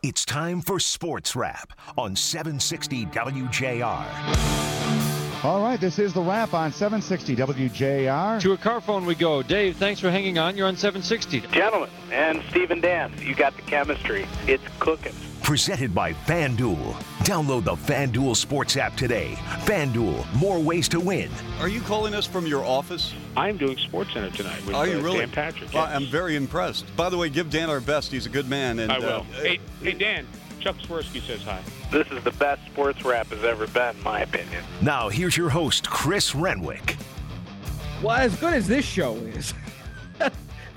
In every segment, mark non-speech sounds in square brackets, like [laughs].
It's time for Sports Wrap on 760 WJR. All right, this is the wrap on 760 WJR. To a car phone we go. Dave, thanks for hanging on. You're on 760. Gentlemen, and Stephen Dan, you got the chemistry. It's cooking. Presented by FanDuel. Download the FanDuel Sports app today. FanDuel, more ways to win. Are you calling us from your office? I'm doing Sports Center tonight with Are you uh, really? Dan Patrick. Well, yes. I'm very impressed. By the way, give Dan our best. He's a good man. And I will. uh, hey, hey, Dan. Chuck Swirsky says hi. This is the best sports rap has ever been, in my opinion. Now, here's your host, Chris Renwick. Well, as good as this show is, [laughs]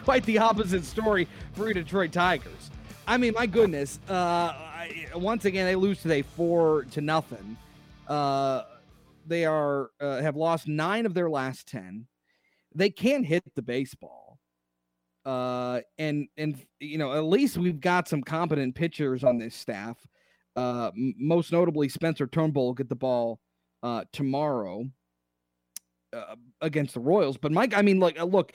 quite the opposite story for your Detroit Tigers. I mean, my goodness. Uh, I, once again, they lose today four to nothing. Uh, they are uh, have lost nine of their last ten. They can't hit the baseball. Uh, and and you know at least we've got some competent pitchers on this staff. Uh, most notably Spencer Turnbull get the ball uh, tomorrow uh, against the Royals. But Mike, I mean, like, uh, look,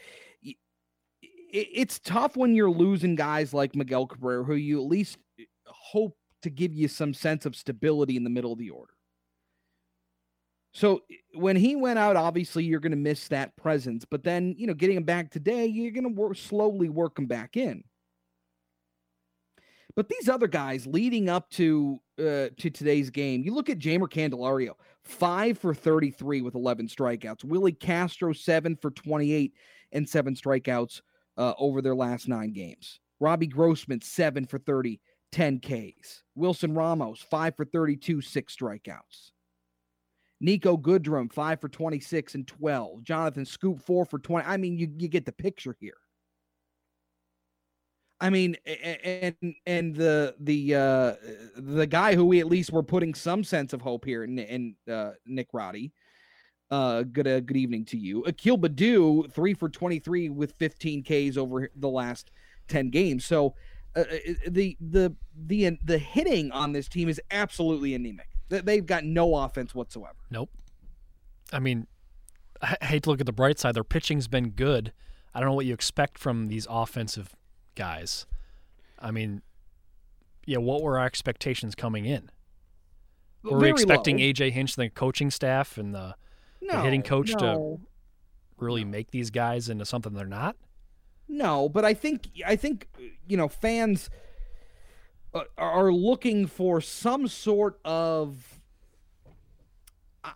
it's tough when you're losing guys like Miguel Cabrera, who you at least uh, hope to give you some sense of stability in the middle of the order. So when he went out, obviously you're going to miss that presence. But then, you know, getting him back today, you're going to work slowly work him back in. But these other guys leading up to uh, to today's game, you look at Jeimer Candelario, five for 33 with 11 strikeouts. Willi Castro, seven for 28 and seven strikeouts uh, over their last nine games. Robbie Grossman, seven for 30, 10 Ks. Wilson Ramos, five for 32, six strikeouts. Niko Goodrum, five for 26 and 12. Jonathan Schoop, four for 20. I mean, you, you get the picture here. I mean, and and the the uh the guy who we at least were putting some sense of hope here, in, in uh, Nick Roddy. Uh, good uh, good evening to you, Akil Baddoo, three for twenty three with fifteen Ks over the last ten games. So, uh, uh, the the the the hitting on this team is absolutely anemic. They- They've got no offense whatsoever. Nope. I mean, I hate to look at the bright side. Their pitching's been good. I don't know what you expect from these offensive guys. I mean, yeah, what were our expectations coming in? Were we Very expecting low. AJ Hinch, the coaching staff, and the, the hitting No, coach to really make these guys into something they're not? No, but I think I think you know fans uh, are looking for some sort of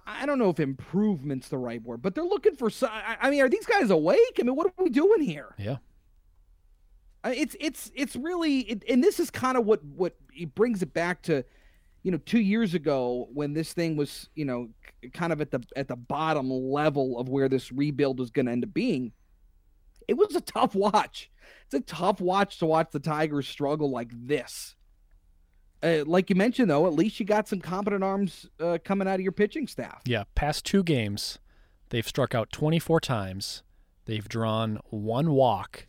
I- don't know if improvement's the right word, but they're looking for some. I I mean, are these guys awake? I mean, what are we doing here? Yeah. It's it's it's really, it, and this is kind of what what it brings it back to, you know, two years ago when this thing was, you know, kind of at the at the bottom level of where this rebuild was going to end up being. It was a tough watch. It's a tough watch to watch the Tigers struggle like this. Uh, like you mentioned, though, at least you got some competent arms uh, coming out of your pitching staff. Yeah, past two games, they've struck out 24 times. They've drawn one walk,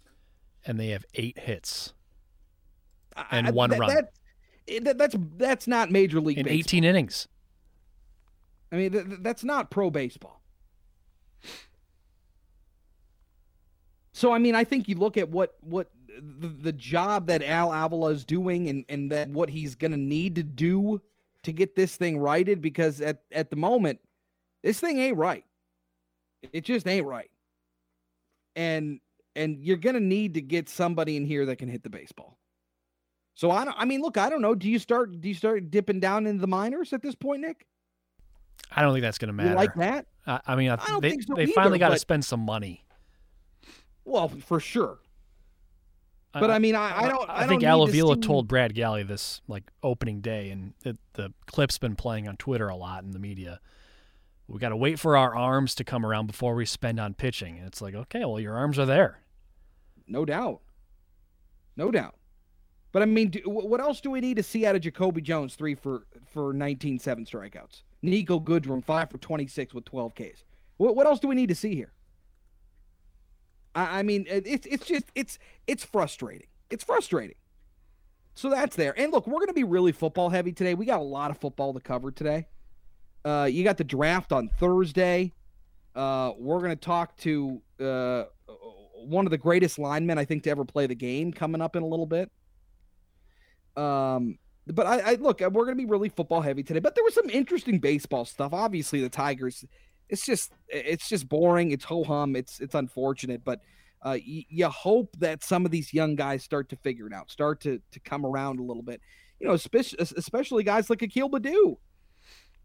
and they have eight hits and I- one that- run that- Eh, that- that's that's not major league in baseball. 18 innings. I mean, th- th- that's not pro baseball. So I mean, I think you look at what what the, the job that Al Avila is doing, and and that what he's going to need to do to get this thing righted, because at at the moment, this thing ain't right. It just ain't right. And and you're going to need to get somebody in here that can hit the baseball. So I don't. I mean, look, I don't know. Do you start? Do you start dipping down into the minors at this point, Nick? I don't think that's going to matter. You like that? I, I mean, I, I don't they, think so they either, finally got to spend some money. Well, for sure. But I mean, I, I don't. I, I, think don't Al need to told Brad Galli this like opening day, and it, the clip's been playing on Twitter a lot in the media. We got to wait for our arms to come around before we spend on pitching. And it's like, okay, well, your arms are there. No doubt. No doubt. But I mean, do, what else do we need to see out of Jacoby Jones? Three for for 19 seven strikeouts. Niko Goodrum five for 26 with 12 Ks. What what else do we need to see here? I, I mean, it's it's just it's it's frustrating. It's frustrating. So that's there. And look, we're going to be really football heavy today. We got a lot of football to cover today. Uh, you got the draft on Thursday. Uh, we're going to talk to uh, one of the greatest linemen I think to ever play the game coming up in a little bit. Um, but I, I look, we're going to be really football heavy today. But there was some interesting baseball stuff. Obviously, the Tigers. It's just it's just boring. It's ho hum. It's it's unfortunate, but uh, y- you hope that some of these young guys start to figure it out, start to to come around a little bit. You know, especially especially guys like Akil Baddoo,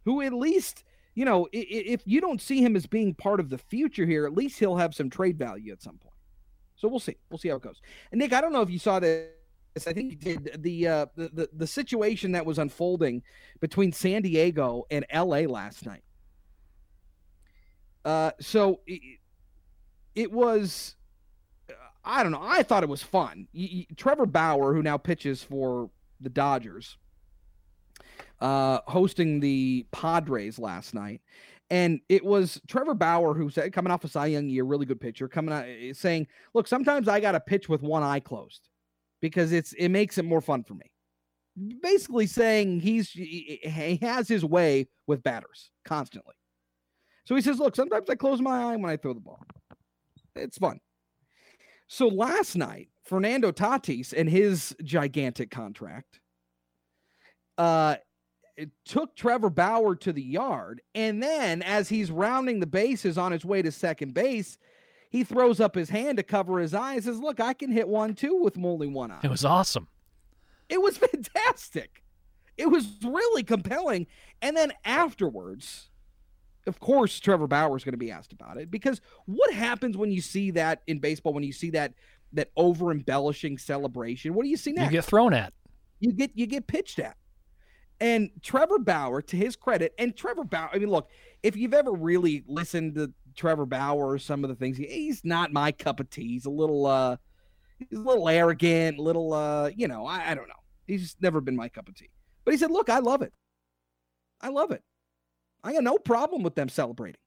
who at least you know if you don't see him as being part of the future here, at least he'll have some trade value at some point. So we'll see. We'll see how it goes. And Nick, I don't know if you saw this. I think you did the, uh, the the the situation that was unfolding between San Diego and LA last night. Uh, so it, it was I don't know. I thought it was fun. Trevor Bauer, who now pitches for the Dodgers, uh, hosting the Padres last night. And it was Trevor Bauer who said, coming off a Cy Young year, really good pitcher, coming out eh, saying, "Look, sometimes I got to pitch with one eye closed because it's it makes it more fun for me." Basically saying he's he has his way with batters constantly. So he says, "Look, sometimes I close my eye when I throw the ball. It's fun." So last night, Fernando Tatis and his gigantic contract uh it took Trevor Bauer to the yard. And then as he's rounding the bases on his way to second base, he throws up his hand to cover his eyes. Says, Look, I can hit one too with only one eye. It was awesome. It was [laughs] fantastic. It was really compelling. And then afterwards, of course, Trevor Bauer is going to be asked about it because what happens when you see that in baseball? When you see that that over embellishing celebration, what do you see next? You get thrown at. You get you get pitched at. And Trevor Bauer, to his credit, and Trevor Bauer, I mean, look, if you've ever really listened to Trevor Bauer some of the things, he's not my cup of tea. He's a little uh he's a little arrogant, little uh, you know, I, I don't know. He's just never been my cup of tea. But he said, Look, I love it. I love it. I got no problem with them celebrating.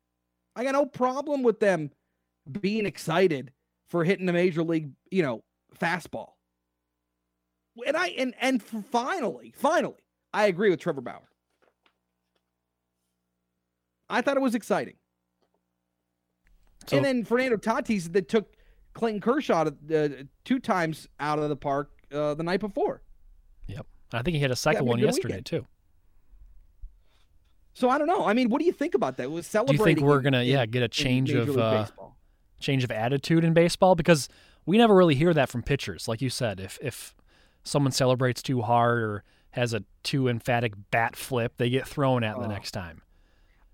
I got no problem with them being excited for hitting the major league, you know, fastball. And I and and finally, finally, I agree with Trevor Bauer. I thought it was exciting. So, and then Fernando Tatis that took Clayton Kershaw uh, two times out of the park uh, the night before. Yep. I think he had a second one yesterday weekend. too. So I don't know. I mean, what do you think about that? Was celebrating? Do you think we're gonna in, yeah get a change of uh, change of attitude in baseball because we never really hear that from pitchers, like you said. If if someone celebrates too hard or has a too emphatic bat flip, they get thrown at oh. the next time.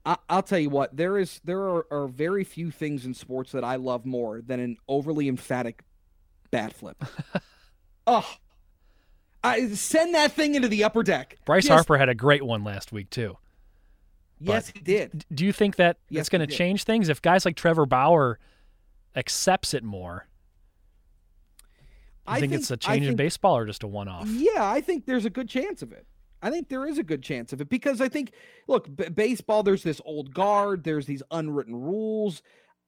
I, will tell you what. There is there are, are very few things in sports that I love more than an overly emphatic bat flip. [laughs] oh, I send that thing into the upper deck. Bryce Just, Harper had a great one last week too. Yes, but he did. Do you think that yes, it's going to change things if guys like Trevor Bauer accepts it more? I think, think, it's a change think, in baseball or just a one-off? Yeah, I think there's a good chance of it. I think there is a good chance of it because I think, look, b- baseball. There's this old guard. There's these unwritten rules.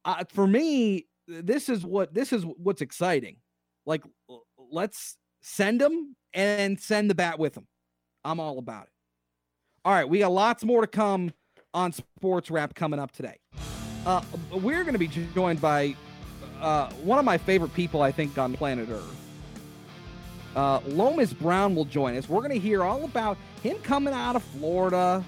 Uh, for me, this is what this is what's exciting. Like, let's send them and send the bat with them. I'm all about it. All right, we got lots more to come on Sports Wrap coming up today. Uh, we're going to be joined by uh, one of my favorite people, I think, on planet Earth. Uh, Lomas Brown will join us. We're going to hear all about him coming out of Florida,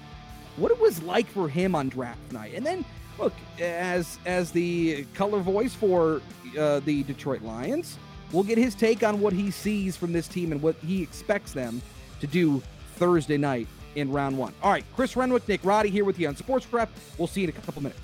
what it was like for him on draft night, and then look as as the color voice for uh, the Detroit Lions, we'll get his take on what he sees from this team and what he expects them to do Thursday night in round one. All right, Chris Renwick, Nick Roddy here with you on Sports Prep. We'll see you in a couple minutes.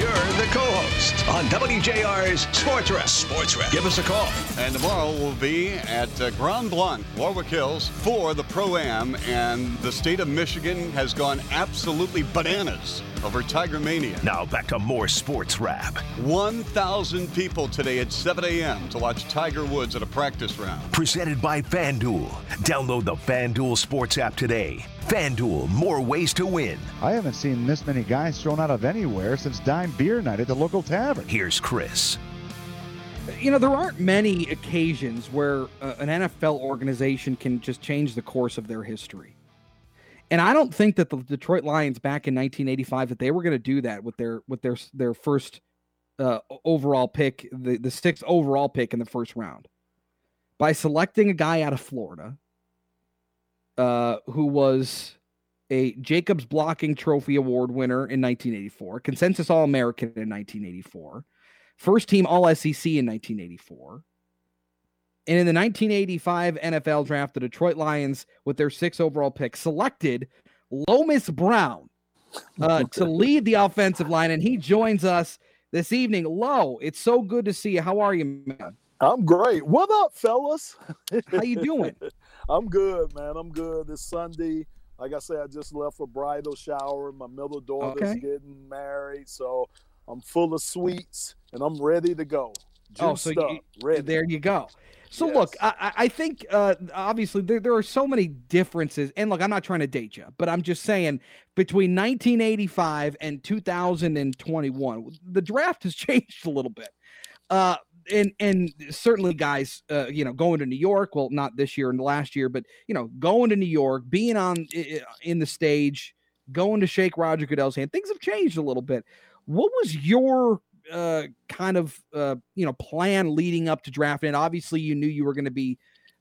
You're the co-host on WJR's Sports Wrap. Sports Wrap. Give us a call. And tomorrow we'll be at uh, Grand Blanc, Warwick Hills, for the Pro-Am, and the state of Michigan has gone absolutely bananas over Tiger Mania. Now back to more Sports Wrap. 1,000 people today at 7 a.m. to watch Tiger Woods at a practice round. Presented by FanDuel. Download the FanDuel Sports app today. FanDuel, more ways to win. I haven't seen this many guys thrown out of anywhere since Dime Beer Night at the local tavern. Here's Chris. You know, there aren't many occasions where uh, an NFL organization can just change the course of their history. And I don't think that the Detroit Lions back in 1985 that they were going to do that with their with their their first uh, overall pick, the the sixth overall pick in the first round. by selecting a guy out of Florida uh, who was a Jacobs Blocking Trophy Award winner in 1984, consensus All American in 1984, first team All SEC in 1984. And in the 1985 NFL draft, the Detroit Lions, with their six overall pick, selected Lomas Brown uh, to [laughs] lead the offensive line. And he joins us this evening. Lo, it's so good to see you. How are you, man? I'm great. What up, fellas? How you doing? [laughs] I'm good, man. I'm good. It's Sunday. Like I said, I just left for bridal shower. My middle daughter's Okay. getting married, so I'm full of sweets and I'm ready to go. Oh, so you- ready. there you go. So look, I, I- think uh, obviously there, there are so many differences, and look, I'm not trying to date you, but I'm just saying between 1985 and 2021, the draft has [laughs] changed a little bit. Uh, and and certainly, guys, uh, you know, going to New York. Well, not this year and last year, but you know, going to New York, being on in the stage, going to shake Roger Goodell's hand. Things have changed a little bit. What was your uh, kind of uh, you know plan leading up to draft? And obviously, you knew you were going to be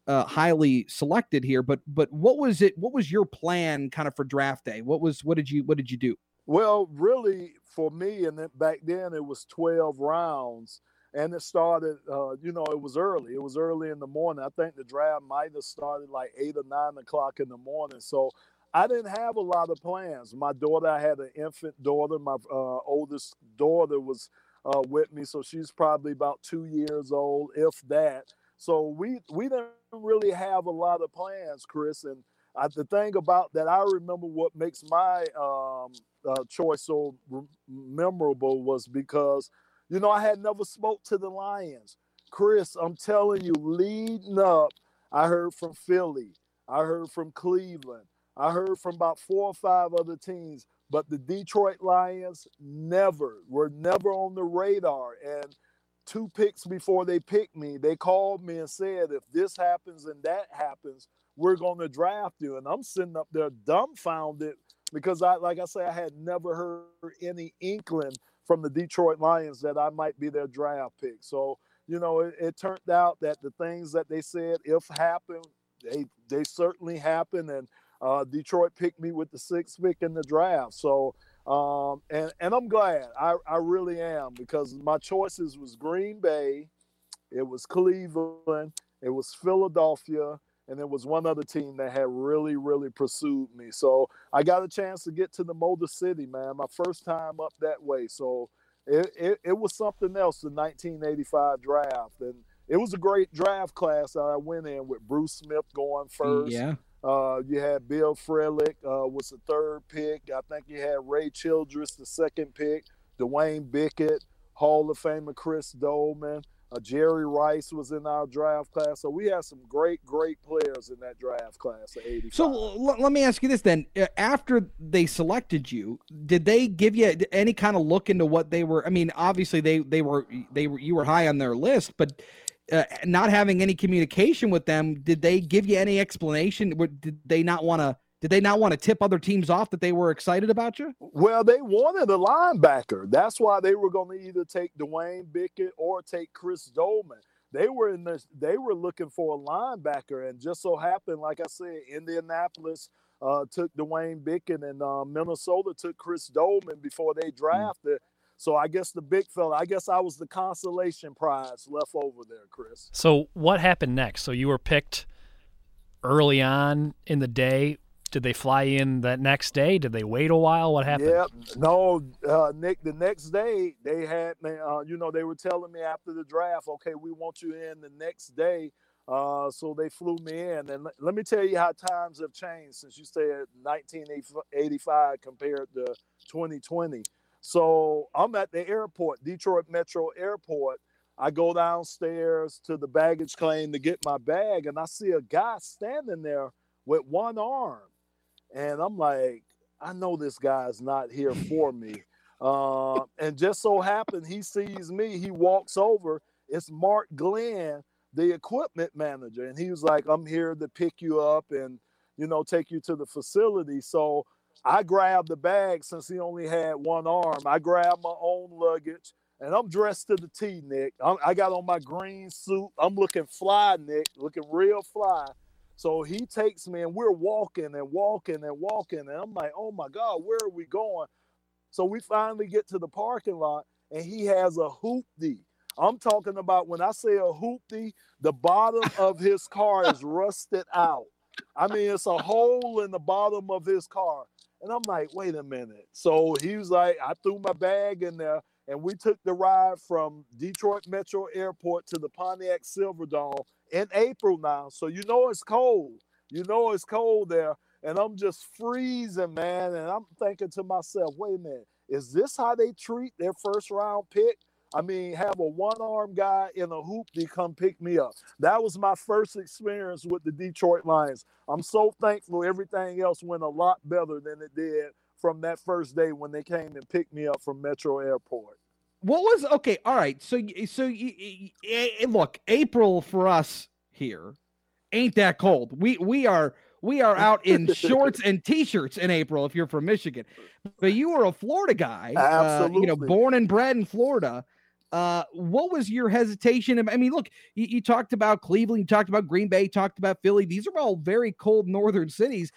uh, highly selected here, but but what was it? What was your plan kind of for draft day? What was what did you what did you do? Well, really, for me, and then back then it was 12 rounds, and it started. Uh, you know, it was early. It was early in the morning. I think the draft might have started like eight or nine o'clock in the morning. So I didn't have a lot of plans. My daughter, I had an infant daughter. My uh, oldest daughter was uh, with me, so she's probably about two years old, if that. So we we didn't really have a lot of plans, Chris. And I, the thing about that, I remember what makes my um, uh, choice so r- memorable was because, you know, I had never spoke to the Lions. Chris, I'm telling you, leading up, I heard from Philly, I heard from Cleveland, I heard from about four or five other teams, but the Detroit Lions never were never on the radar. And two picks before they picked me, they called me and said, if this happens and that happens, we're going to draft you. And I'm sitting up there dumbfounded because I, like I say, I had never heard any inkling from the Detroit Lions that I might be their draft pick. So, you know, it, it turned out that the things that they said, if happened, they they certainly happened. And uh, Detroit picked me with the sixth pick in the draft. So, um, and and I'm glad. I I really am because my choices was Green Bay, it was Cleveland, it was Philadelphia, and there was one other team that had really really pursued me. So I got a chance to get to the Motor City, man. My first time up that way. So it, it, it was something else. The 1985 draft, and it was a great draft class that I went in with Bruce Smith going first. Yeah. Uh, you had Bill Fralic uh, was the third pick. I think you had Ray Childress the second pick. Duane Bickett, Hall of Famer Chris Doleman, uh, Jerry Rice was in our draft class. So we had some great, great players in that draft class of '85. So l- let me ask you this then: Uh, after they selected you, did they give you any kind of look into what they were? I mean, obviously they they were they were you were high on their list, but uh, not having any communication with them, did they give you any explanation? Did they not want to? Did they not want to tip other teams off that they were excited about you? Well, they wanted a linebacker. That's why they were going to either take Duane Bickett or take Chris Doleman. They were in this. They were looking for a linebacker, and just so happened, like I said, Indianapolis uh, took Duane Bickett, and uh, Minnesota took Chris Doleman before they drafted. So I guess the big fella. I guess I was the consolation prize left over there, Chris. So what happened next? So you were picked early on in the day. Did they fly in that next day? Did they wait a while? What happened? Yep. No, uh, Nick. The next day they had me. Uh, you know, they were telling me after the draft, okay, we want you in the next day. Uh, so they flew me in, and let, let me tell you how times have changed since you said 1985 compared to 2020. So I'm at the airport, Detroit Metro Airport. I go downstairs to the baggage claim to get my bag, and I see a guy standing there with one arm. And I'm like, I know this guy's not here for me. Uh, and just so happened, he sees me. He walks over. It's Mark Glenn, the equipment manager. And he was like, I'm here to pick you up and, you know, take you to the facility. So I grabbed the bag since he only had one arm. I grabbed my own luggage. and I'm dressed to the T, Nick. I'm, I got on my green suit. I'm looking fly, Nick, looking real fly. So he takes me, and we're walking and walking and walking, and I'm like, oh my God, where are we going? So we finally get to the parking lot, and he has a hoopty. I'm talking about when I say a hoopty, the bottom of his car is [laughs] rusted out. I mean, it's a hole in the bottom of his car. And I'm like, wait a minute. So he was like, I threw my bag in there and we took the ride from Detroit Metro Airport to the Pontiac Silverdome in April now. So you know it's cold. You know it's cold there. And I'm just freezing, man. And I'm thinking to myself, wait a minute, is this how they treat their first round pick? I mean, have a one arm guy in a hoop to come pick me up. That was my first experience with the Detroit Lions. I'm so thankful everything else went a lot better than it did from that first day when they came and picked me up from Metro Airport. What was okay? All right, so so look, April for us here ain't that cold. We we are we are out in shorts [laughs] and t-shirts in April if you're from Michigan. But you were a Florida guy, Absolutely. Uh, you know, born and bred in Florida. Uh, what was your hesitation? I mean, look, you, you, talked about Cleveland, you talked about Green Bay, talked about Philly. These are all very cold northern cities.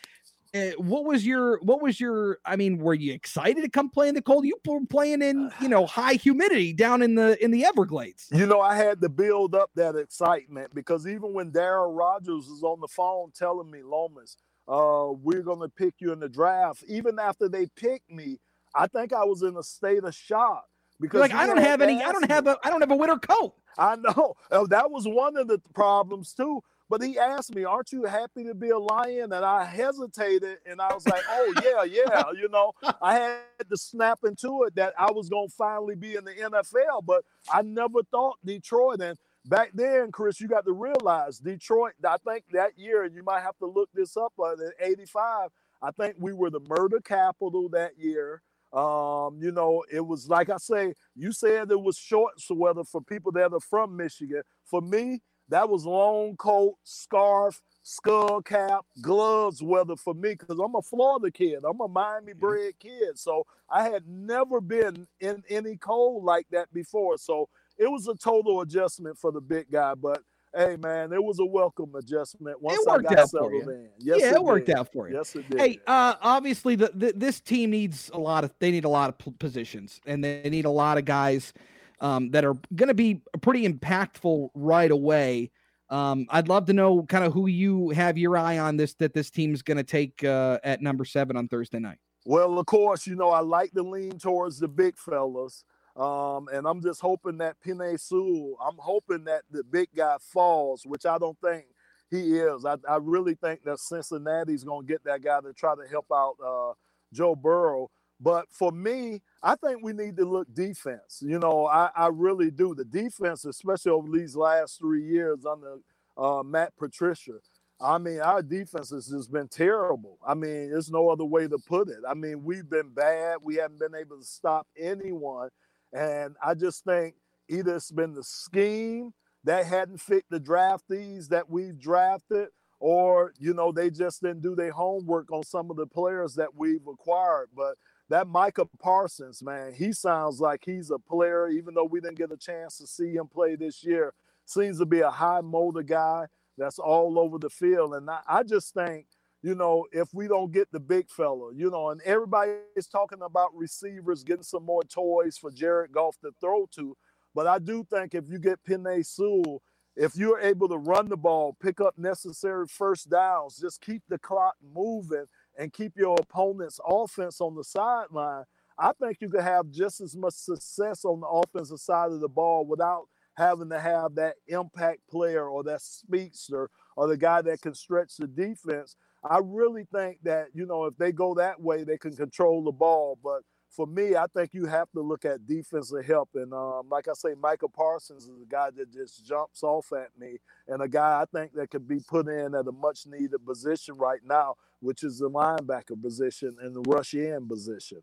Uh, what was your what was your i mean were you excited to come play in the cold you were playing in you know high humidity down in the in the everglades you know i had to build up that excitement because even when darryl rogers was on the phone telling me lomas uh, we're going to pick you in the draft even after they picked me i think i was in a state of shock because like I don't have any. I don't have a. I don't have a winter coat. I know [laughs] oh, that was one of the problems too. But he asked me, "Aren't you happy to be a lion?" And I hesitated, and I was like, "Oh yeah, yeah." [laughs] You know, I had to snap into it that I was gonna finally be in the NFL, but I never thought Detroit. And back then, Chris, you got to realize Detroit. I think that year, and you might have to look this up. But in '85, I think we were the murder capital that year. Um, you know, it was like I say, you said it was short weather for people that are from Michigan. For me, that was long coat, scarf, skull cap, gloves weather for me because I'm a Florida kid. I'm a Miami bred kid. So I had never been in any cold like that before. So it was a total adjustment for the big guy. But hey man, it was a welcome adjustment once it worked I got out settled for you. in. Yes, yeah, it, it, worked out for you. Yes, it did. Hey, uh, obviously the, the, this team needs a lot of they need a lot of positions and they need a lot of guys um, that are going to be pretty impactful right away. Um, I'd love to know kind of who you have your eye on this that this team's going to take uh, at number seven on Thursday night. Well, of course, you know I like to lean towards the big fellas. Um, and I'm just hoping that Penei Sewell, I'm hoping that the big guy falls, which I don't think he is. I, I really think that Cincinnati's going to get that guy to try to help out uh, Joe Burrow. But for me, I think we need to look defense. You know, I, I really do. The defense, especially over these last three years under uh, Matt Patricia, I mean, our defense has just been terrible. I mean, there's no other way to put it. I mean, we've been bad. We haven't been able to stop anyone. And I just think either it's been the scheme that hadn't fit the draftees that we've drafted, or you know they just didn't do their homework on some of the players that we've acquired. But that Micah Parsons, man, he sounds like he's a player, even though we didn't get a chance to see him play this year. Seems to be a high motor guy that's all over the field. And I, I just think you know, if we don't get the big fella, you know, and everybody is talking about receivers getting some more toys for Jared Goff to throw to. But I do think if you get Penei Sewell, if you're able to run the ball, pick up necessary first downs, just keep the clock moving and keep your opponent's offense on the sideline, I think you could have just as much success on the offensive side of the ball without having to have that impact player or that speedster or the guy that can stretch the defense I really think that, you know, if they go that way, they can control the ball. But for me, I think you have to look at defensive help. And um, like I say, Michael Parsons is a guy that just jumps off at me and a guy I think that could be put in at a much needed position right now, which is the linebacker position and the rush in position.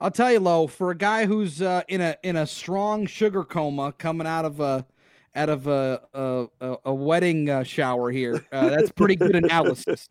I'll tell you, Lo, for a guy who's uh, in a in a strong sugar coma coming out of a out of a a, a wedding uh, shower here. Uh, that's pretty good analysis.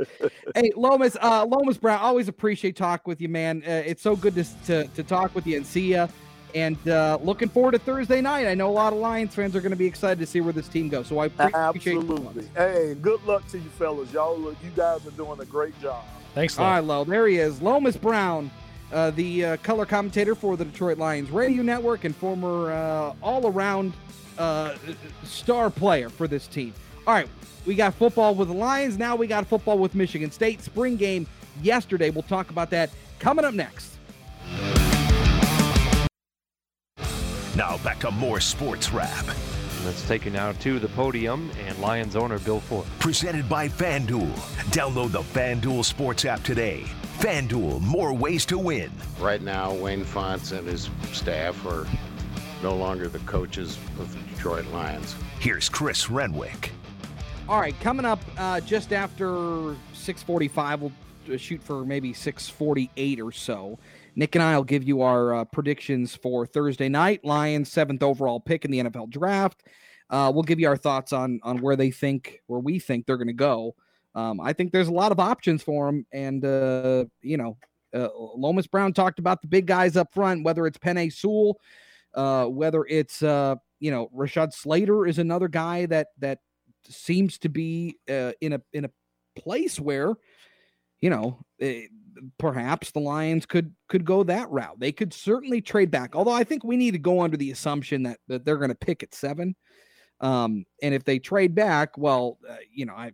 hey, Lomas, uh, Lomas Brown, always appreciate talk with you, man. Uh, it's so good to, to, to talk with you and see you. And uh, looking forward to Thursday night. I know a lot of Lions fans are going to be excited to see where this team goes. So I appreciate Absolutely. Hey, good luck to you fellas. Y'all look you guys are doing a great job. Thanks, All right, Lo. There he is. Lomas Brown, uh, the uh, color commentator for the Detroit Lions Radio Network and former uh, all around uh, star player for this team. All right, we got football with the Lions. Now we got football with Michigan State. Spring game yesterday. We'll talk about that coming up next. Now back to more sports wrap. Let's take you now to the podium and Lions owner Bill Ford. Presented by FanDuel. Download the FanDuel Sports app today. FanDuel, more ways to win. Right now, Wayne Fontes and his staff are no longer the coaches of the Detroit Lions. Here's Chris Renwick. All right, coming up uh, just after 6:45, we'll uh, shoot for maybe 6:48 or so. Nick and I will give you our uh, predictions for Thursday night. Lions seventh overall pick in the NFL draft. Uh, we'll give you our thoughts on on where they think, where we think they're going to go. Um, I think there's a lot of options for them, and uh, you know, uh, Lomas Brown talked about the big guys up front, whether it's Penei Sewell, uh, whether it's uh, you know Rashawn Slater is another guy that that seems to be uh, in a in a place where you know eh, perhaps the Lions could could go that route. They could certainly trade back. Although I think we need to go under the assumption that that they're going to pick at seven. Um, and if they trade back, well, uh, you know, I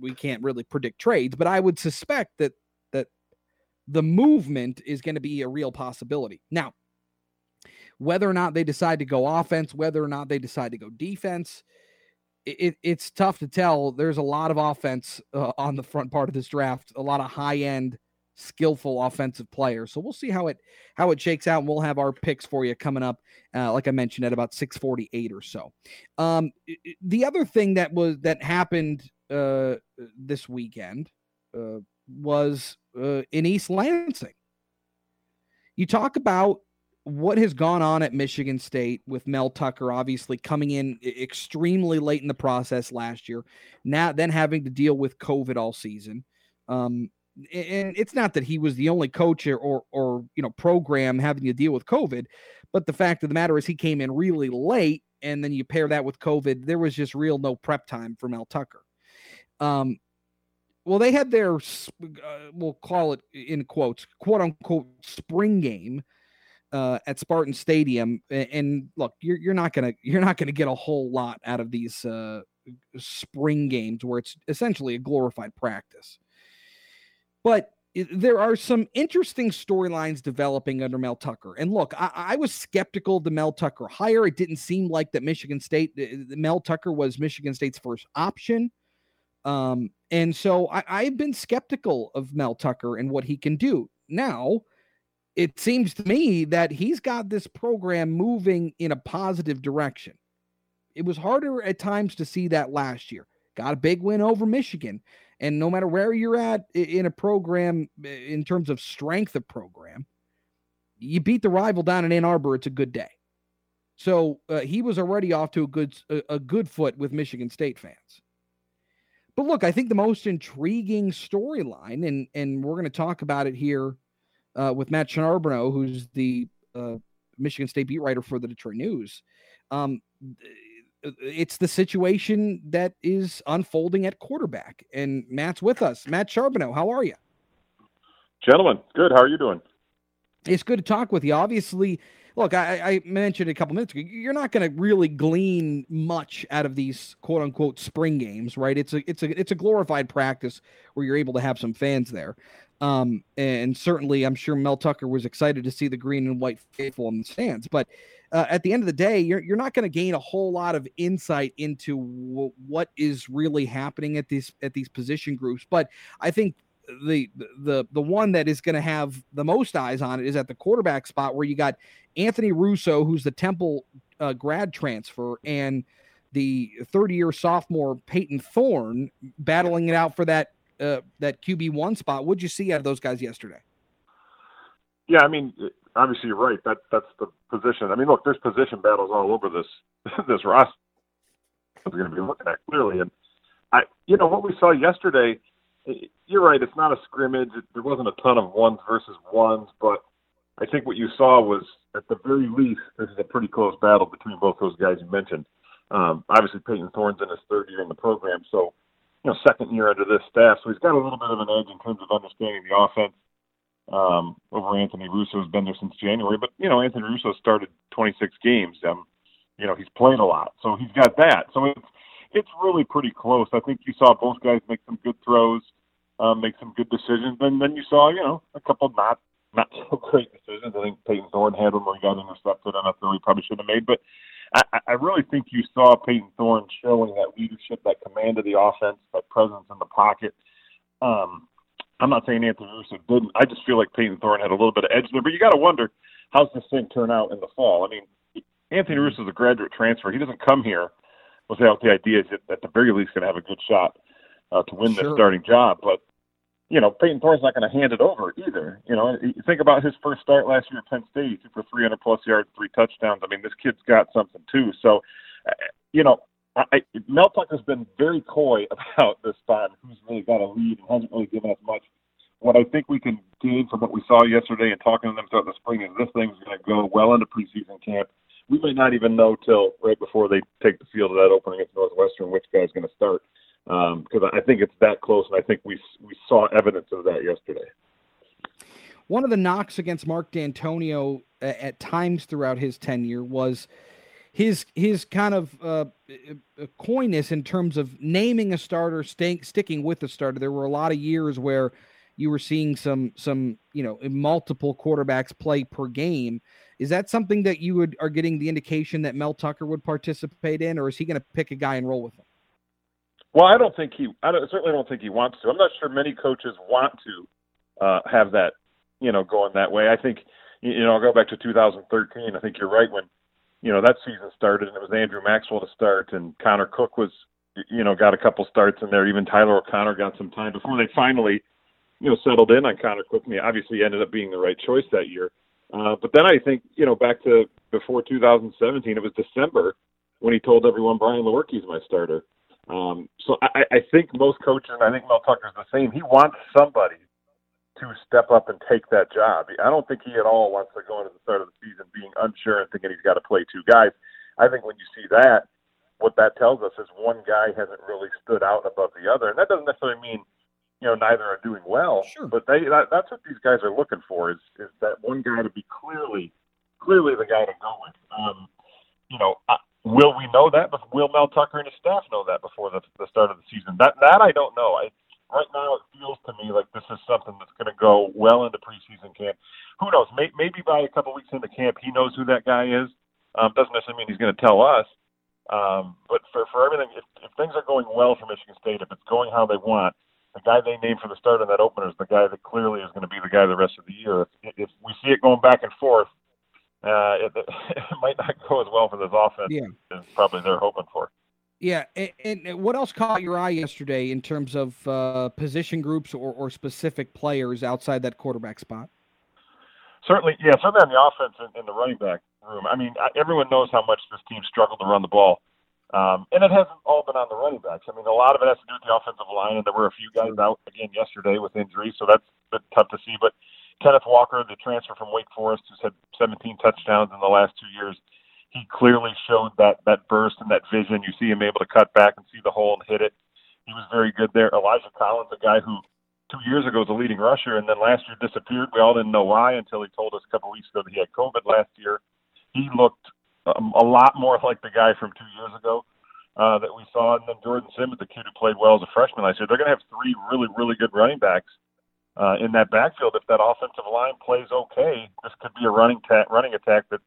we can't really predict trades, but I would suspect that that the movement is going to be a real possibility. Now, whether or not they decide to go offense, whether or not they decide to go defense, it, it's tough to tell. There's a lot of offense uh, on the front part of this draft, a lot of high end, skillful offensive players. So we'll see how it how it shakes out. And we'll have our picks for you coming up, uh, like I mentioned, at about 6:48 or so. Um, the other thing that was that happened uh, this weekend uh, was uh, in East Lansing. You talk about what has gone on at Michigan State with Mel Tucker obviously coming in extremely late in the process last year, now then having to deal with COVID all season. Um, and it's not that he was the only coach or, or, you know program having to deal with COVID, but the fact of the matter is he came in really late, and then you pair that with COVID, there was just real no prep time for Mel Tucker. Um, well, they had their uh, we'll call it in quotes, quote unquote, spring game uh, at Spartan Stadium. And look, you're you're not gonna [laughs] you're not gonna get a whole lot out of these uh, spring games where it's essentially a glorified practice. But there are some interesting storylines developing under Mel Tucker. And look, I, I, was skeptical of the Mel Tucker hire. It didn't seem like that Michigan State, Mel Tucker was Michigan State's first option. Um, and so I, I've been skeptical of Mel Tucker and what he can do. Now, it seems to me that he's got this program moving in a positive direction. It was harder at times to see that last year. Got a big win over Michigan. And no matter where you're at in a program, in terms of strength of program, you beat the rival down in Ann Arbor, it's a good day. So uh, he was already off to a good a, a good foot with Michigan State fans. But look, I think the most intriguing storyline, and and we're going to talk about it here uh, with Matt Charbonneau, who's the uh, Michigan State beat writer for the Detroit News. Um, it's the situation that is unfolding at quarterback, and Matt's with us. Matt Charbonneau, how are you? Gentlemen, good. How are you doing? It's good to talk with you. Obviously, look, I, I mentioned a couple minutes ago. You're not going to really glean much out of these quote unquote spring games, right? It's a it's a it's a glorified practice where you're able to have some fans there. Um, and certainly, I'm sure Mel Tucker was excited to see the green and white faithful in the stands. But uh, at the end of the day, you're you're not going to gain a whole lot of insight into w- what is really happening at these at these position groups. But I think the the the one that is going to have the most eyes on it is at the quarterback spot, where you got Anthony Russo, who's the Temple uh, grad transfer, and the 30 year sophomore Payton Thorne battling it out for that uh, that QB one spot. What'd you see out of those guys yesterday? Yeah, I mean, obviously you're right. That that's the position. I mean, look, there's position battles all over this [laughs] this roster. We're going to be looking at clearly, and I, you know, what we saw yesterday. You're right. It's not a scrimmage. There wasn't a ton of ones versus ones, but I think what you saw was, at the very least, this is a pretty close battle between both those guys you mentioned. Um, obviously, Payton Thorne's in his third year in the program, so you know, second year under this staff, so he's got a little bit of an edge in terms of understanding the offense. Um, over Anthony Russo who's been there since January, but you know, Anthony Russo started 26 games. Um, you know, he's played a lot, so he's got that. So it's it's really pretty close. I think you saw both guys make some good throws, um, make some good decisions, and then you saw, you know, a couple not not [laughs] so great decisions. I think Payton Thorne had one where he got intercepted on a throw he probably should have made, but I, I really think you saw Payton Thorne showing that leadership, that command of the offense, that presence in the pocket. Um, I'm not saying Anthony Russo didn't. I just feel like Payton Thorne had a little bit of edge there. But you got to wonder how's this thing turn out in the fall. I mean, Anthony Russo is a graduate transfer. He doesn't come here without the idea that at the very least going to have a good shot uh, to win sure. the starting job. But you know, Payton Thorne's not going to hand it over either. You know, think about his first start last year at Penn State, for 300 plus yards, three touchdowns. I mean, this kid's got something too. So, uh, you know, I, Mel Tucker's been very coy [laughs] about this spot, who's really got a lead and hasn't really given us much. What I think we can gain from what we saw yesterday and talking to them throughout the spring is this thing's going to go well into preseason camp. We may not even know till right before they take the field of that opening against Northwestern which guy's going to start because um, I think it's that close, and I think we we saw evidence of that yesterday. One of the knocks against Mark Dantonio at, times throughout his tenure was his his kind of uh, coyness in terms of naming a starter, staying sticking with the starter. There were a lot of years where you were seeing some some you know multiple quarterbacks play per game. Is that something that you would are getting the indication that Mel Tucker would participate in, or is he going to pick a guy and roll with him? Well, I don't think he. I don't, certainly don't think he wants to. I'm not sure many coaches want to uh, have that, you know, going that way. I think, you know, I'll go back to 2013. I think you're right when, you know, that season started and it was Andrew Maxwell to start and Connor Cook was, you know, got a couple starts in there. Even Tyler O'Connor got some time before they finally, you know, settled in on Connor Cook. And he obviously ended up being the right choice that year. Uh, but then I think, you know, back to before 2017, it was December when he told everyone Brian Lewerke's my starter. Um, so I, I think most coaches, and I think Mel Tucker's the same. He wants somebody to step up and take that job. I don't think he at all wants to go into the start of the season being unsure and thinking he's got to play two guys. I think when you see that, what that tells us is one guy hasn't really stood out above the other, and that doesn't necessarily mean you know neither are doing well. Sure. But they that, that's what these guys are looking for is is that one guy to be clearly clearly the guy to go with. Um, you know, I, Will we know that? Will Mel Tucker and his staff know that before the, the start of the season? That that I don't know. I, right now, it feels to me like this is something that's going to go well into preseason camp. Who knows? May, maybe by a couple weeks into camp, he knows who that guy is. Um, doesn't necessarily mean he's going to tell us. Um, but for for everything, if, if things are going well for Michigan State, if it's going how they want, the guy they named for the start of that opener is the guy that clearly is going to be the guy the rest of the year. If, if we see it going back and forth, uh, it, [laughs] it, might not go as well for this offense yeah. as probably they're hoping for. Yeah, and, and, what else caught your eye yesterday in terms of uh, position groups or, or specific players outside that quarterback spot? Certainly, yeah, certainly on the offense and, and the running back room. I mean, everyone knows how much this team struggled to run the ball, um, and it hasn't all been on the running backs. I mean, a lot of it has to do with the offensive line, and there were a few guys out again yesterday with injuries, so that's tough to see. But Kenneth Walker, the transfer from Wake Forest, who's had 17 touchdowns in the last two years, he clearly showed that that burst and that vision. You see him able to cut back and see the hole and hit it. He was very good there. Elijah Collins, a guy who two years ago was a leading rusher and then last year disappeared. We all didn't know why until he told us a couple weeks ago that he had COVID last year. He looked um, a lot more like the guy from two years ago uh, that we saw. And then Jordan Simmons, the kid who played well as a freshman last year. They're going to have three really, really good running backs uh, in that backfield. If that offensive line plays okay, this could be a running ta- running attack that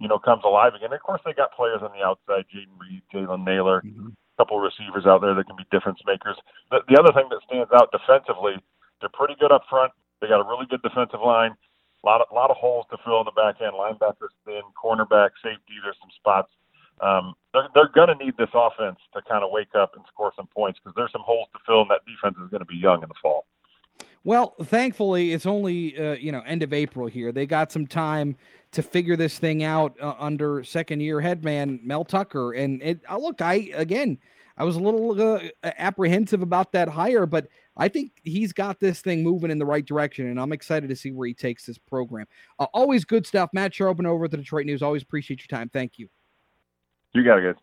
you know comes alive again. And of course, they got players on the outside: Jayden Reed, Jalen Nailor, mm-hmm. a couple of receivers out there that can be difference makers. The, the other thing that stands out defensively, they're pretty good up front. They got a really good defensive line. A lot of lot of holes to fill in the back end. Linebackers thin, cornerback, safety. There's some spots. Um, they're they're going to need this offense to kind of wake up and score some points because there's some holes to fill, and that defense is going to be young in the fall. Well, thankfully, it's only uh, you know end of April here. They got some time to figure this thing out uh, under second year headman Mel Tucker. And it, uh, look, I again, I was a little uh, apprehensive about that hire, but I think he's got this thing moving in the right direction, and I'm excited to see where he takes this program. Uh, always good stuff. Matt Sharpen over at the Detroit News. Always appreciate your time. Thank you. You got it, guys.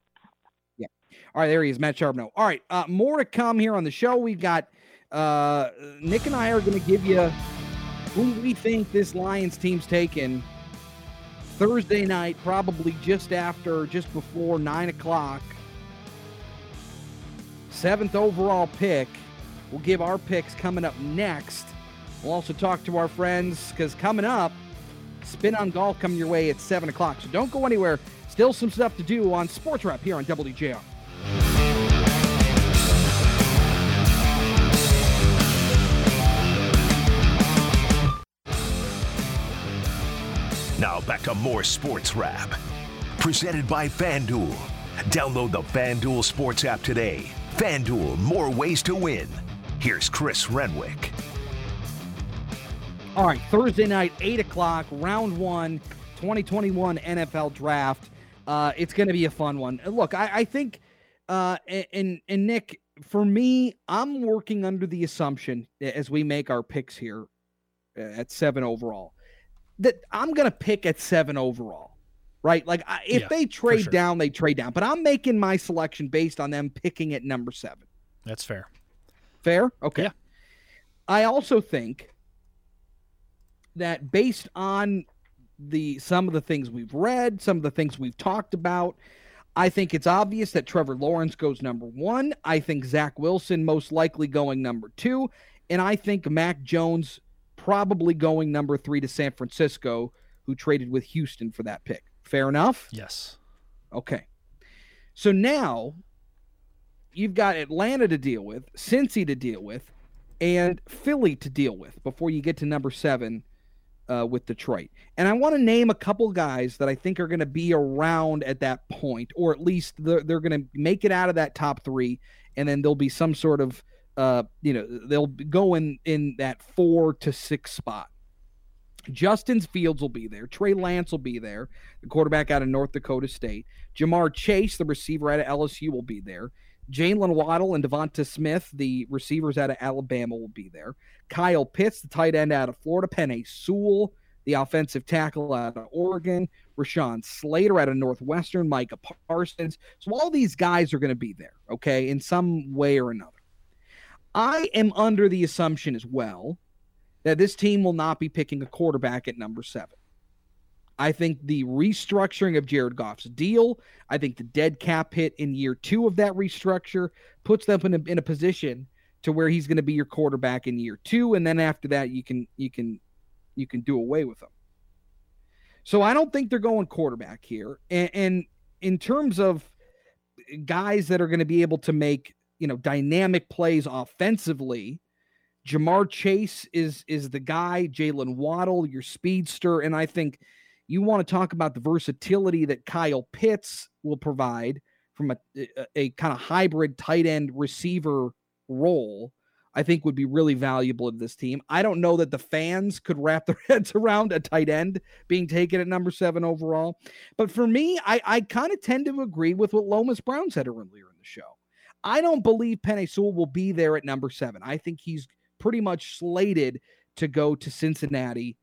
Yeah. All right, there he is, Matt Charbonneau. All right, uh, more to come here on the show. We've got uh, Nick and I are going to give you who we think this Lions team's taking Thursday night, probably just after, just before nine o'clock. Seventh overall pick. We'll give our picks coming up next. We'll also talk to our friends because coming up, spin on golf coming your way at 7 o'clock. So don't go anywhere. Still some stuff to do on Sports Wrap here on WJR. Now back to more Sports Wrap. Presented by FanDuel. Download the FanDuel Sports app today. FanDuel, more ways to win. Here's Chris Renwick. All right, Thursday night, 8 o'clock, round one, 2021 NFL draft. Uh, it's going to be a fun one. Look, I, I think, uh, and, and Nick, for me, I'm working under the assumption as we make our picks here at seven overall that I'm going to pick at seven overall, right? Like if Yeah, they trade sure. down, they trade down, but I'm making my selection based on them picking at number seven. That's fair. Fair? Okay. Yeah. I also think that based on the some of the things we've read, some of the things we've talked about, I think it's obvious that Trevor Lawrence goes number one. I think Zach Wilson most likely going number two, and I think Mac Jones probably going number three to San Francisco, who traded with Houston for that pick. Fair enough. Yes. Okay. So now you've got Atlanta to deal with, Cincy to deal with, and Philly to deal with before you get to number seven uh, with Detroit. And I want to name a couple guys that I think are going to be around at that point, or at least they're, they're going to make it out of that top three, and then there'll be some sort of, uh, you know, they'll go in in that four to six spot. Justin Fields will be there. Trey Lance will be there, the quarterback out of North Dakota State. Ja'Marr Chase, the receiver out of LSU, will be there. Jaylen Waddle and DeVonta Smith, the receivers out of Alabama, will be there. Kyle Pitts, the tight end out of Florida. Penei Sewell, the offensive tackle out of Oregon. Rashawn Slater out of Northwestern. Micah Parsons. So all these guys are going to be there, okay, in some way or another. I am under the assumption as well that this team will not be picking a quarterback at number seven. I think the restructuring of Jared Goff's deal, I think the dead cap hit in year two of that restructure puts them in a, in a position to where he's going to be your quarterback in year two, and then after that you can you can you can do away with him. So I don't think they're going quarterback here, and, and in terms of guys that are going to be able to make you know dynamic plays offensively. Ja'Marr Chase is is the guy. Jaylen Waddle, your speedster, and I think you want to talk about the versatility that Kyle Pitts will provide from a a, a kind of hybrid tight end receiver role. I think would be really valuable to this team. I don't know that the fans could wrap their [laughs] heads around a tight end being taken at number seven overall. But for me, I, I kind of tend to agree with what Lomas Brown said earlier in the show. I don't believe Penei Sewell will be there at number seven. I think he's pretty much slated to go to Cincinnati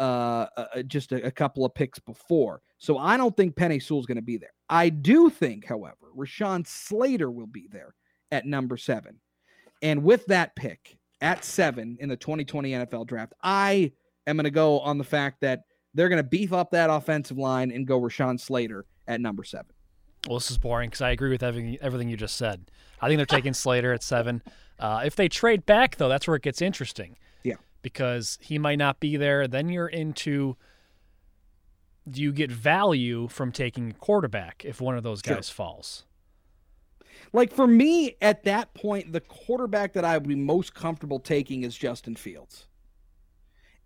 uh, uh, just a, a couple of picks before. So I don't think Penei Sewell's going to be there. I do think, however, Rashawn Slater will be there at number seven. And with that pick at seven in the 2020 NFL draft, I am going to go on the fact that they're going to beef up that offensive line and go Rashawn Slater at number seven. Well, this is boring because I agree with everything, everything you just said. I think they're taking Slater at seven. Uh, if they trade back, though, that's where it gets interesting. Yeah. Because he might not be there. Then you're into do you get value from taking a quarterback if one of those Sure. guys falls? Like for me, at that point, the quarterback that I would be most comfortable taking is Justin Fields.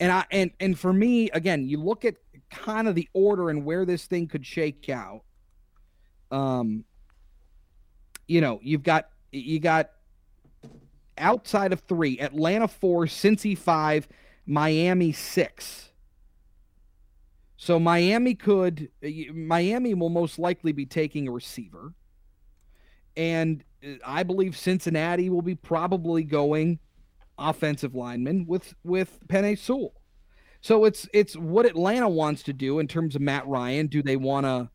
And I and and for me, again, you look at kind of the order and where this thing could shake out. Um, you know, you've got you got outside of three, Atlanta four, Cincy five, Miami six. So Miami could Miami will most likely be taking a receiver. and uh, I believe Cincinnati will be probably going offensive lineman with with Penei Sewell. So it's it's what Atlanta wants to do in terms of Matt Ryan. Do they want to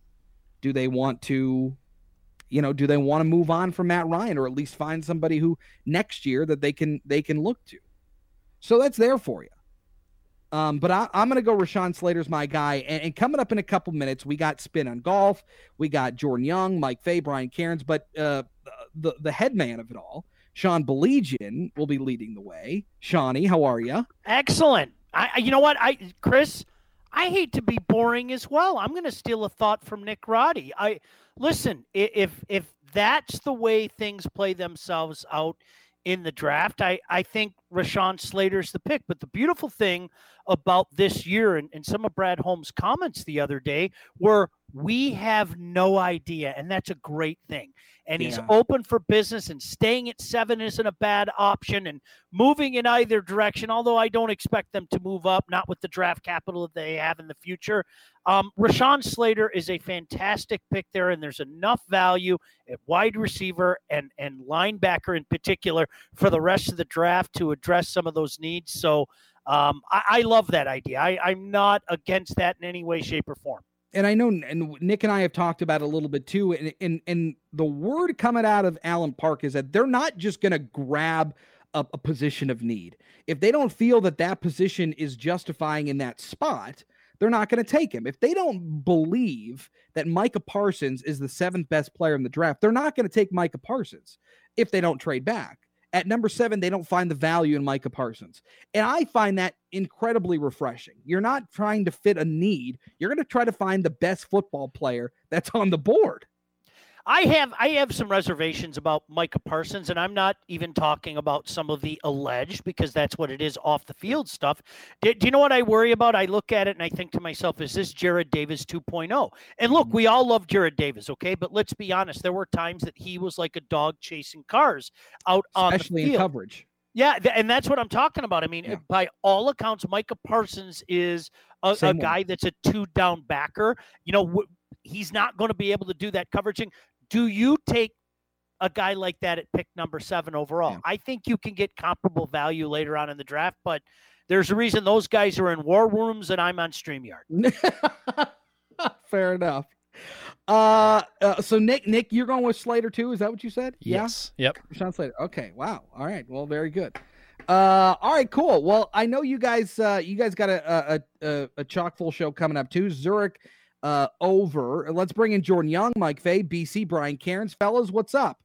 do they want to you know, do they want to move on from Matt Ryan or at least find somebody who next year that they can they can look to? So that's there for you. Um, but I, am going to go Rashawn Slater's my guy. And, and, coming up in a couple minutes, we got Spin on Golf. We got Jordan Young, Mike Fay, Brian Cairns. But uh, the, the head man of it all, Sean Baligian, will be leading the way. Shawnee, how are you? Excellent. I, you know what, I Chris, I hate to be boring as well. I'm going to steal a thought from Nick Roddy. I listen if if that's the way things play themselves out in the draft, I I think Rashawn Slater's the pick. But the beautiful thing about this year and, and some of Brad Holmes' comments the other day were we have no idea, and that's a great thing. And he's open for business and staying at seven isn't a bad option and moving in either direction although i don't expect them to move up not with the draft capital that they have in the future. Um, rashawn slater is a fantastic pick there and there's enough value at wide receiver and and linebacker in particular for the rest of the draft to address some of those needs. So um, I, I, love that idea I, i'm not against that in any way shape or form and I know and Nick and I have talked about a little bit too. And, and, and the word coming out of Allen Park is that they're not just going to grab a, a, position of need. If they don't feel that that position is justifying in that spot, they're not going to take him. If they don't believe that Micah Parsons is the seventh best player in the draft, they're not going to take Micah Parsons if they don't trade back. At number seven, they don't find the value in Micah Parsons. And I find that incredibly refreshing. You're not trying to fit a need, you're going to try to find the best football player that's on the board. I have I have some reservations about Micah Parsons, and I'm not even talking about some of the alleged because that's what it is off the field stuff. Do, do, you know what I worry about? I look at it and I think to myself, is this Jarrad Davis 2.0? And look, mm-hmm. we all love Jarrad Davis, okay? But let's be honest, there were times that he was like a dog chasing cars out on Especially the field. in coverage. Yeah, and that's what I'm talking about. I mean, yeah. by all accounts, Micah Parsons is a, a guy that's a two down backer. You know, he's not going to be able to do that coveraging. Do you take a guy like that at pick number seven overall? Yeah. I think you can get comparable value later on in the draft, but there's a reason those guys are in war rooms and I'm on StreamYard. [laughs] Fair enough. Uh, uh, so Nick, Nick, you're going with Slater too? Is that what you said? Yes. Yeah? Yep. Sean Slater. Okay. Wow. All right. Well, very good. Uh, all right, cool. Well, I know you guys, uh, you guys got a a, a, a chock full show coming up too. Zurich uh, over. Let's bring in Jordan Young, Mike Fay, BC, Brian Cairns. Fellas, what's up?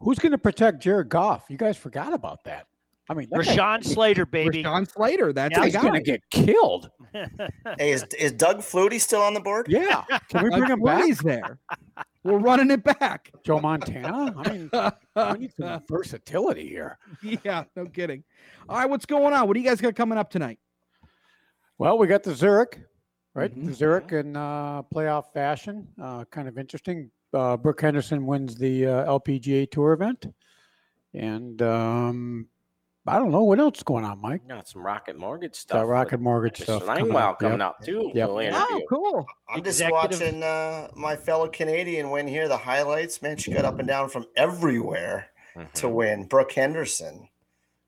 Who's going to protect Jared Goff? You guys forgot about that. I mean, Rashawn Slater, baby. Rashawn Slater. That's yeah, he's going to get killed. [laughs] hey, is, is Doug Flutie still on the board? Yeah. Can we bring him back? He's there. We're running it back. Joe Montana. I mean, we [laughs] need some versatility here. Yeah, no kidding. All right, what's going on? What do you guys got coming up tonight? Well, we got the Zurich right? Mm-hmm. Zurich in uh, playoff fashion. Uh, kind of interesting. Uh, Brooke Henderson wins the uh, LPGA Tour event, and um, I don't know what else is going on, Mike. Got some Rocket Mortgage stuff. Got Rocket Mortgage stuff. Langwell coming, coming up too. Yep. Oh, cool. I'm just Executive. watching uh, my fellow Canadian win here. The highlights, man, she got up and down from everywhere mm-hmm. to win. Brooke Henderson.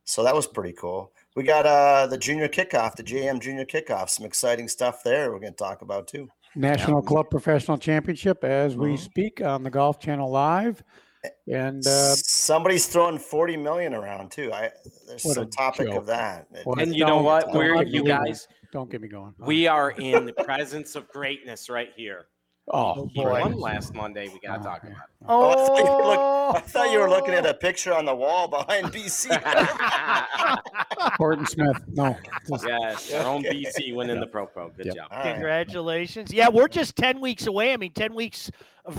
So that was pretty cool. We got uh the junior kickoff, the JM junior kickoff. Some exciting stuff there. We're going to talk about too. National yeah. Club Professional Championship as we mm-hmm. speak on the Golf Channel Live. And uh, somebody's throwing forty million around too. I there's some topic joke. of that. and you know what? We're you guys. Don't get me going. We are in the presence of greatness right here. Oh, boy. won last Monday. We got to oh, talk about it. Oh, I, thought you were look, I thought you were looking at a picture on the wall behind [laughs] BC. Horton Smith. No. Yes, our own BC winning the Pro Pro. Good yep. job. Congratulations. Yeah, we're just 10 weeks away. I mean, 10 weeks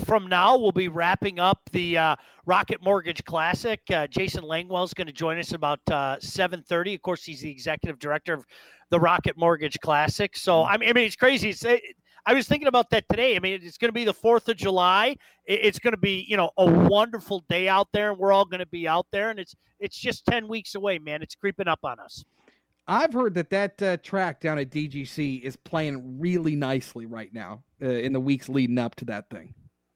from now, we'll be wrapping up the uh, Rocket Mortgage Classic. Uh, Jason Langwell is going to join us about uh, 7.30. Of course, he's the executive director of the Rocket Mortgage Classic. So, I mean, I mean it's crazy. It's, it, I was thinking about that today. I mean, it's going to be the 4th of July. It's going to be, you know, a wonderful day out there and we're all going to be out there and it's it's just 10 weeks away, man. It's creeping up on us. I've heard that that uh, track down at DGC is playing really nicely right now uh, in the weeks leading up to that thing.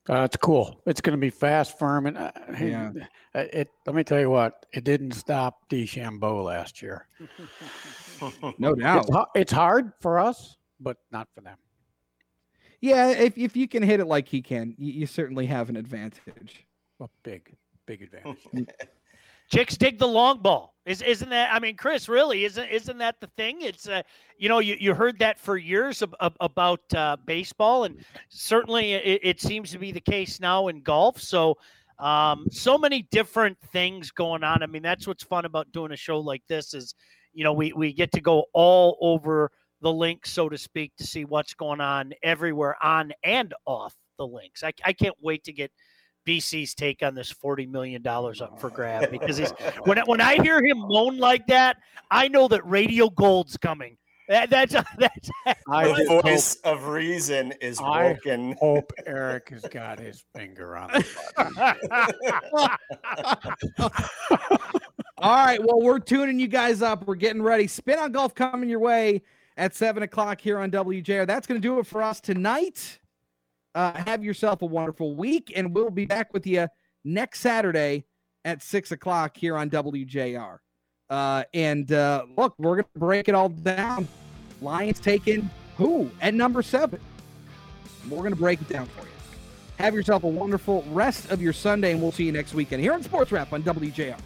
Uh, it's cool. It's going to be fast, firm, and uh, Yeah. it, it. Let me tell you what. It didn't stop DeChambeau last year. [laughs] No doubt. It's, it's hard for us, but not for them. Yeah, if if you can hit it like he can, you, you certainly have an advantage. A big, big advantage. [laughs] Chicks dig the long ball. Is isn't that? I mean, Chris, really isn't isn't that the thing? It's uh, you know, you, you heard that for years ab- ab- about uh, baseball, and certainly it, it seems to be the case now in golf. So, um, so many different things going on. I mean, that's what's fun about doing a show like this is, you know, we we get to go all over the link, so to speak, to see what's going on everywhere on and off the links. I, I can't wait to get BC's take on this forty million dollars up for grab [laughs] because he's when I- when I hear him moan like that, I know that Radio Gold's coming. That, that's [laughs] that's I the just voice of reason is broken. I broken. hope Eric has got his finger on the [laughs] All right. Well, we're tuning you guys up. We're getting ready. Spin on golf coming your way at seven o'clock here on WJR. That's going to do it for us tonight. Uh, have yourself a wonderful week, and we'll be back with you next Saturday at six o'clock here on WJR. Uh, and uh, look, we're going to break it all down. Lions taking who at number seven? We're going to break it down for you. Have yourself a wonderful rest of your Sunday, and we'll see you next weekend here on Sports Wrap on WJR.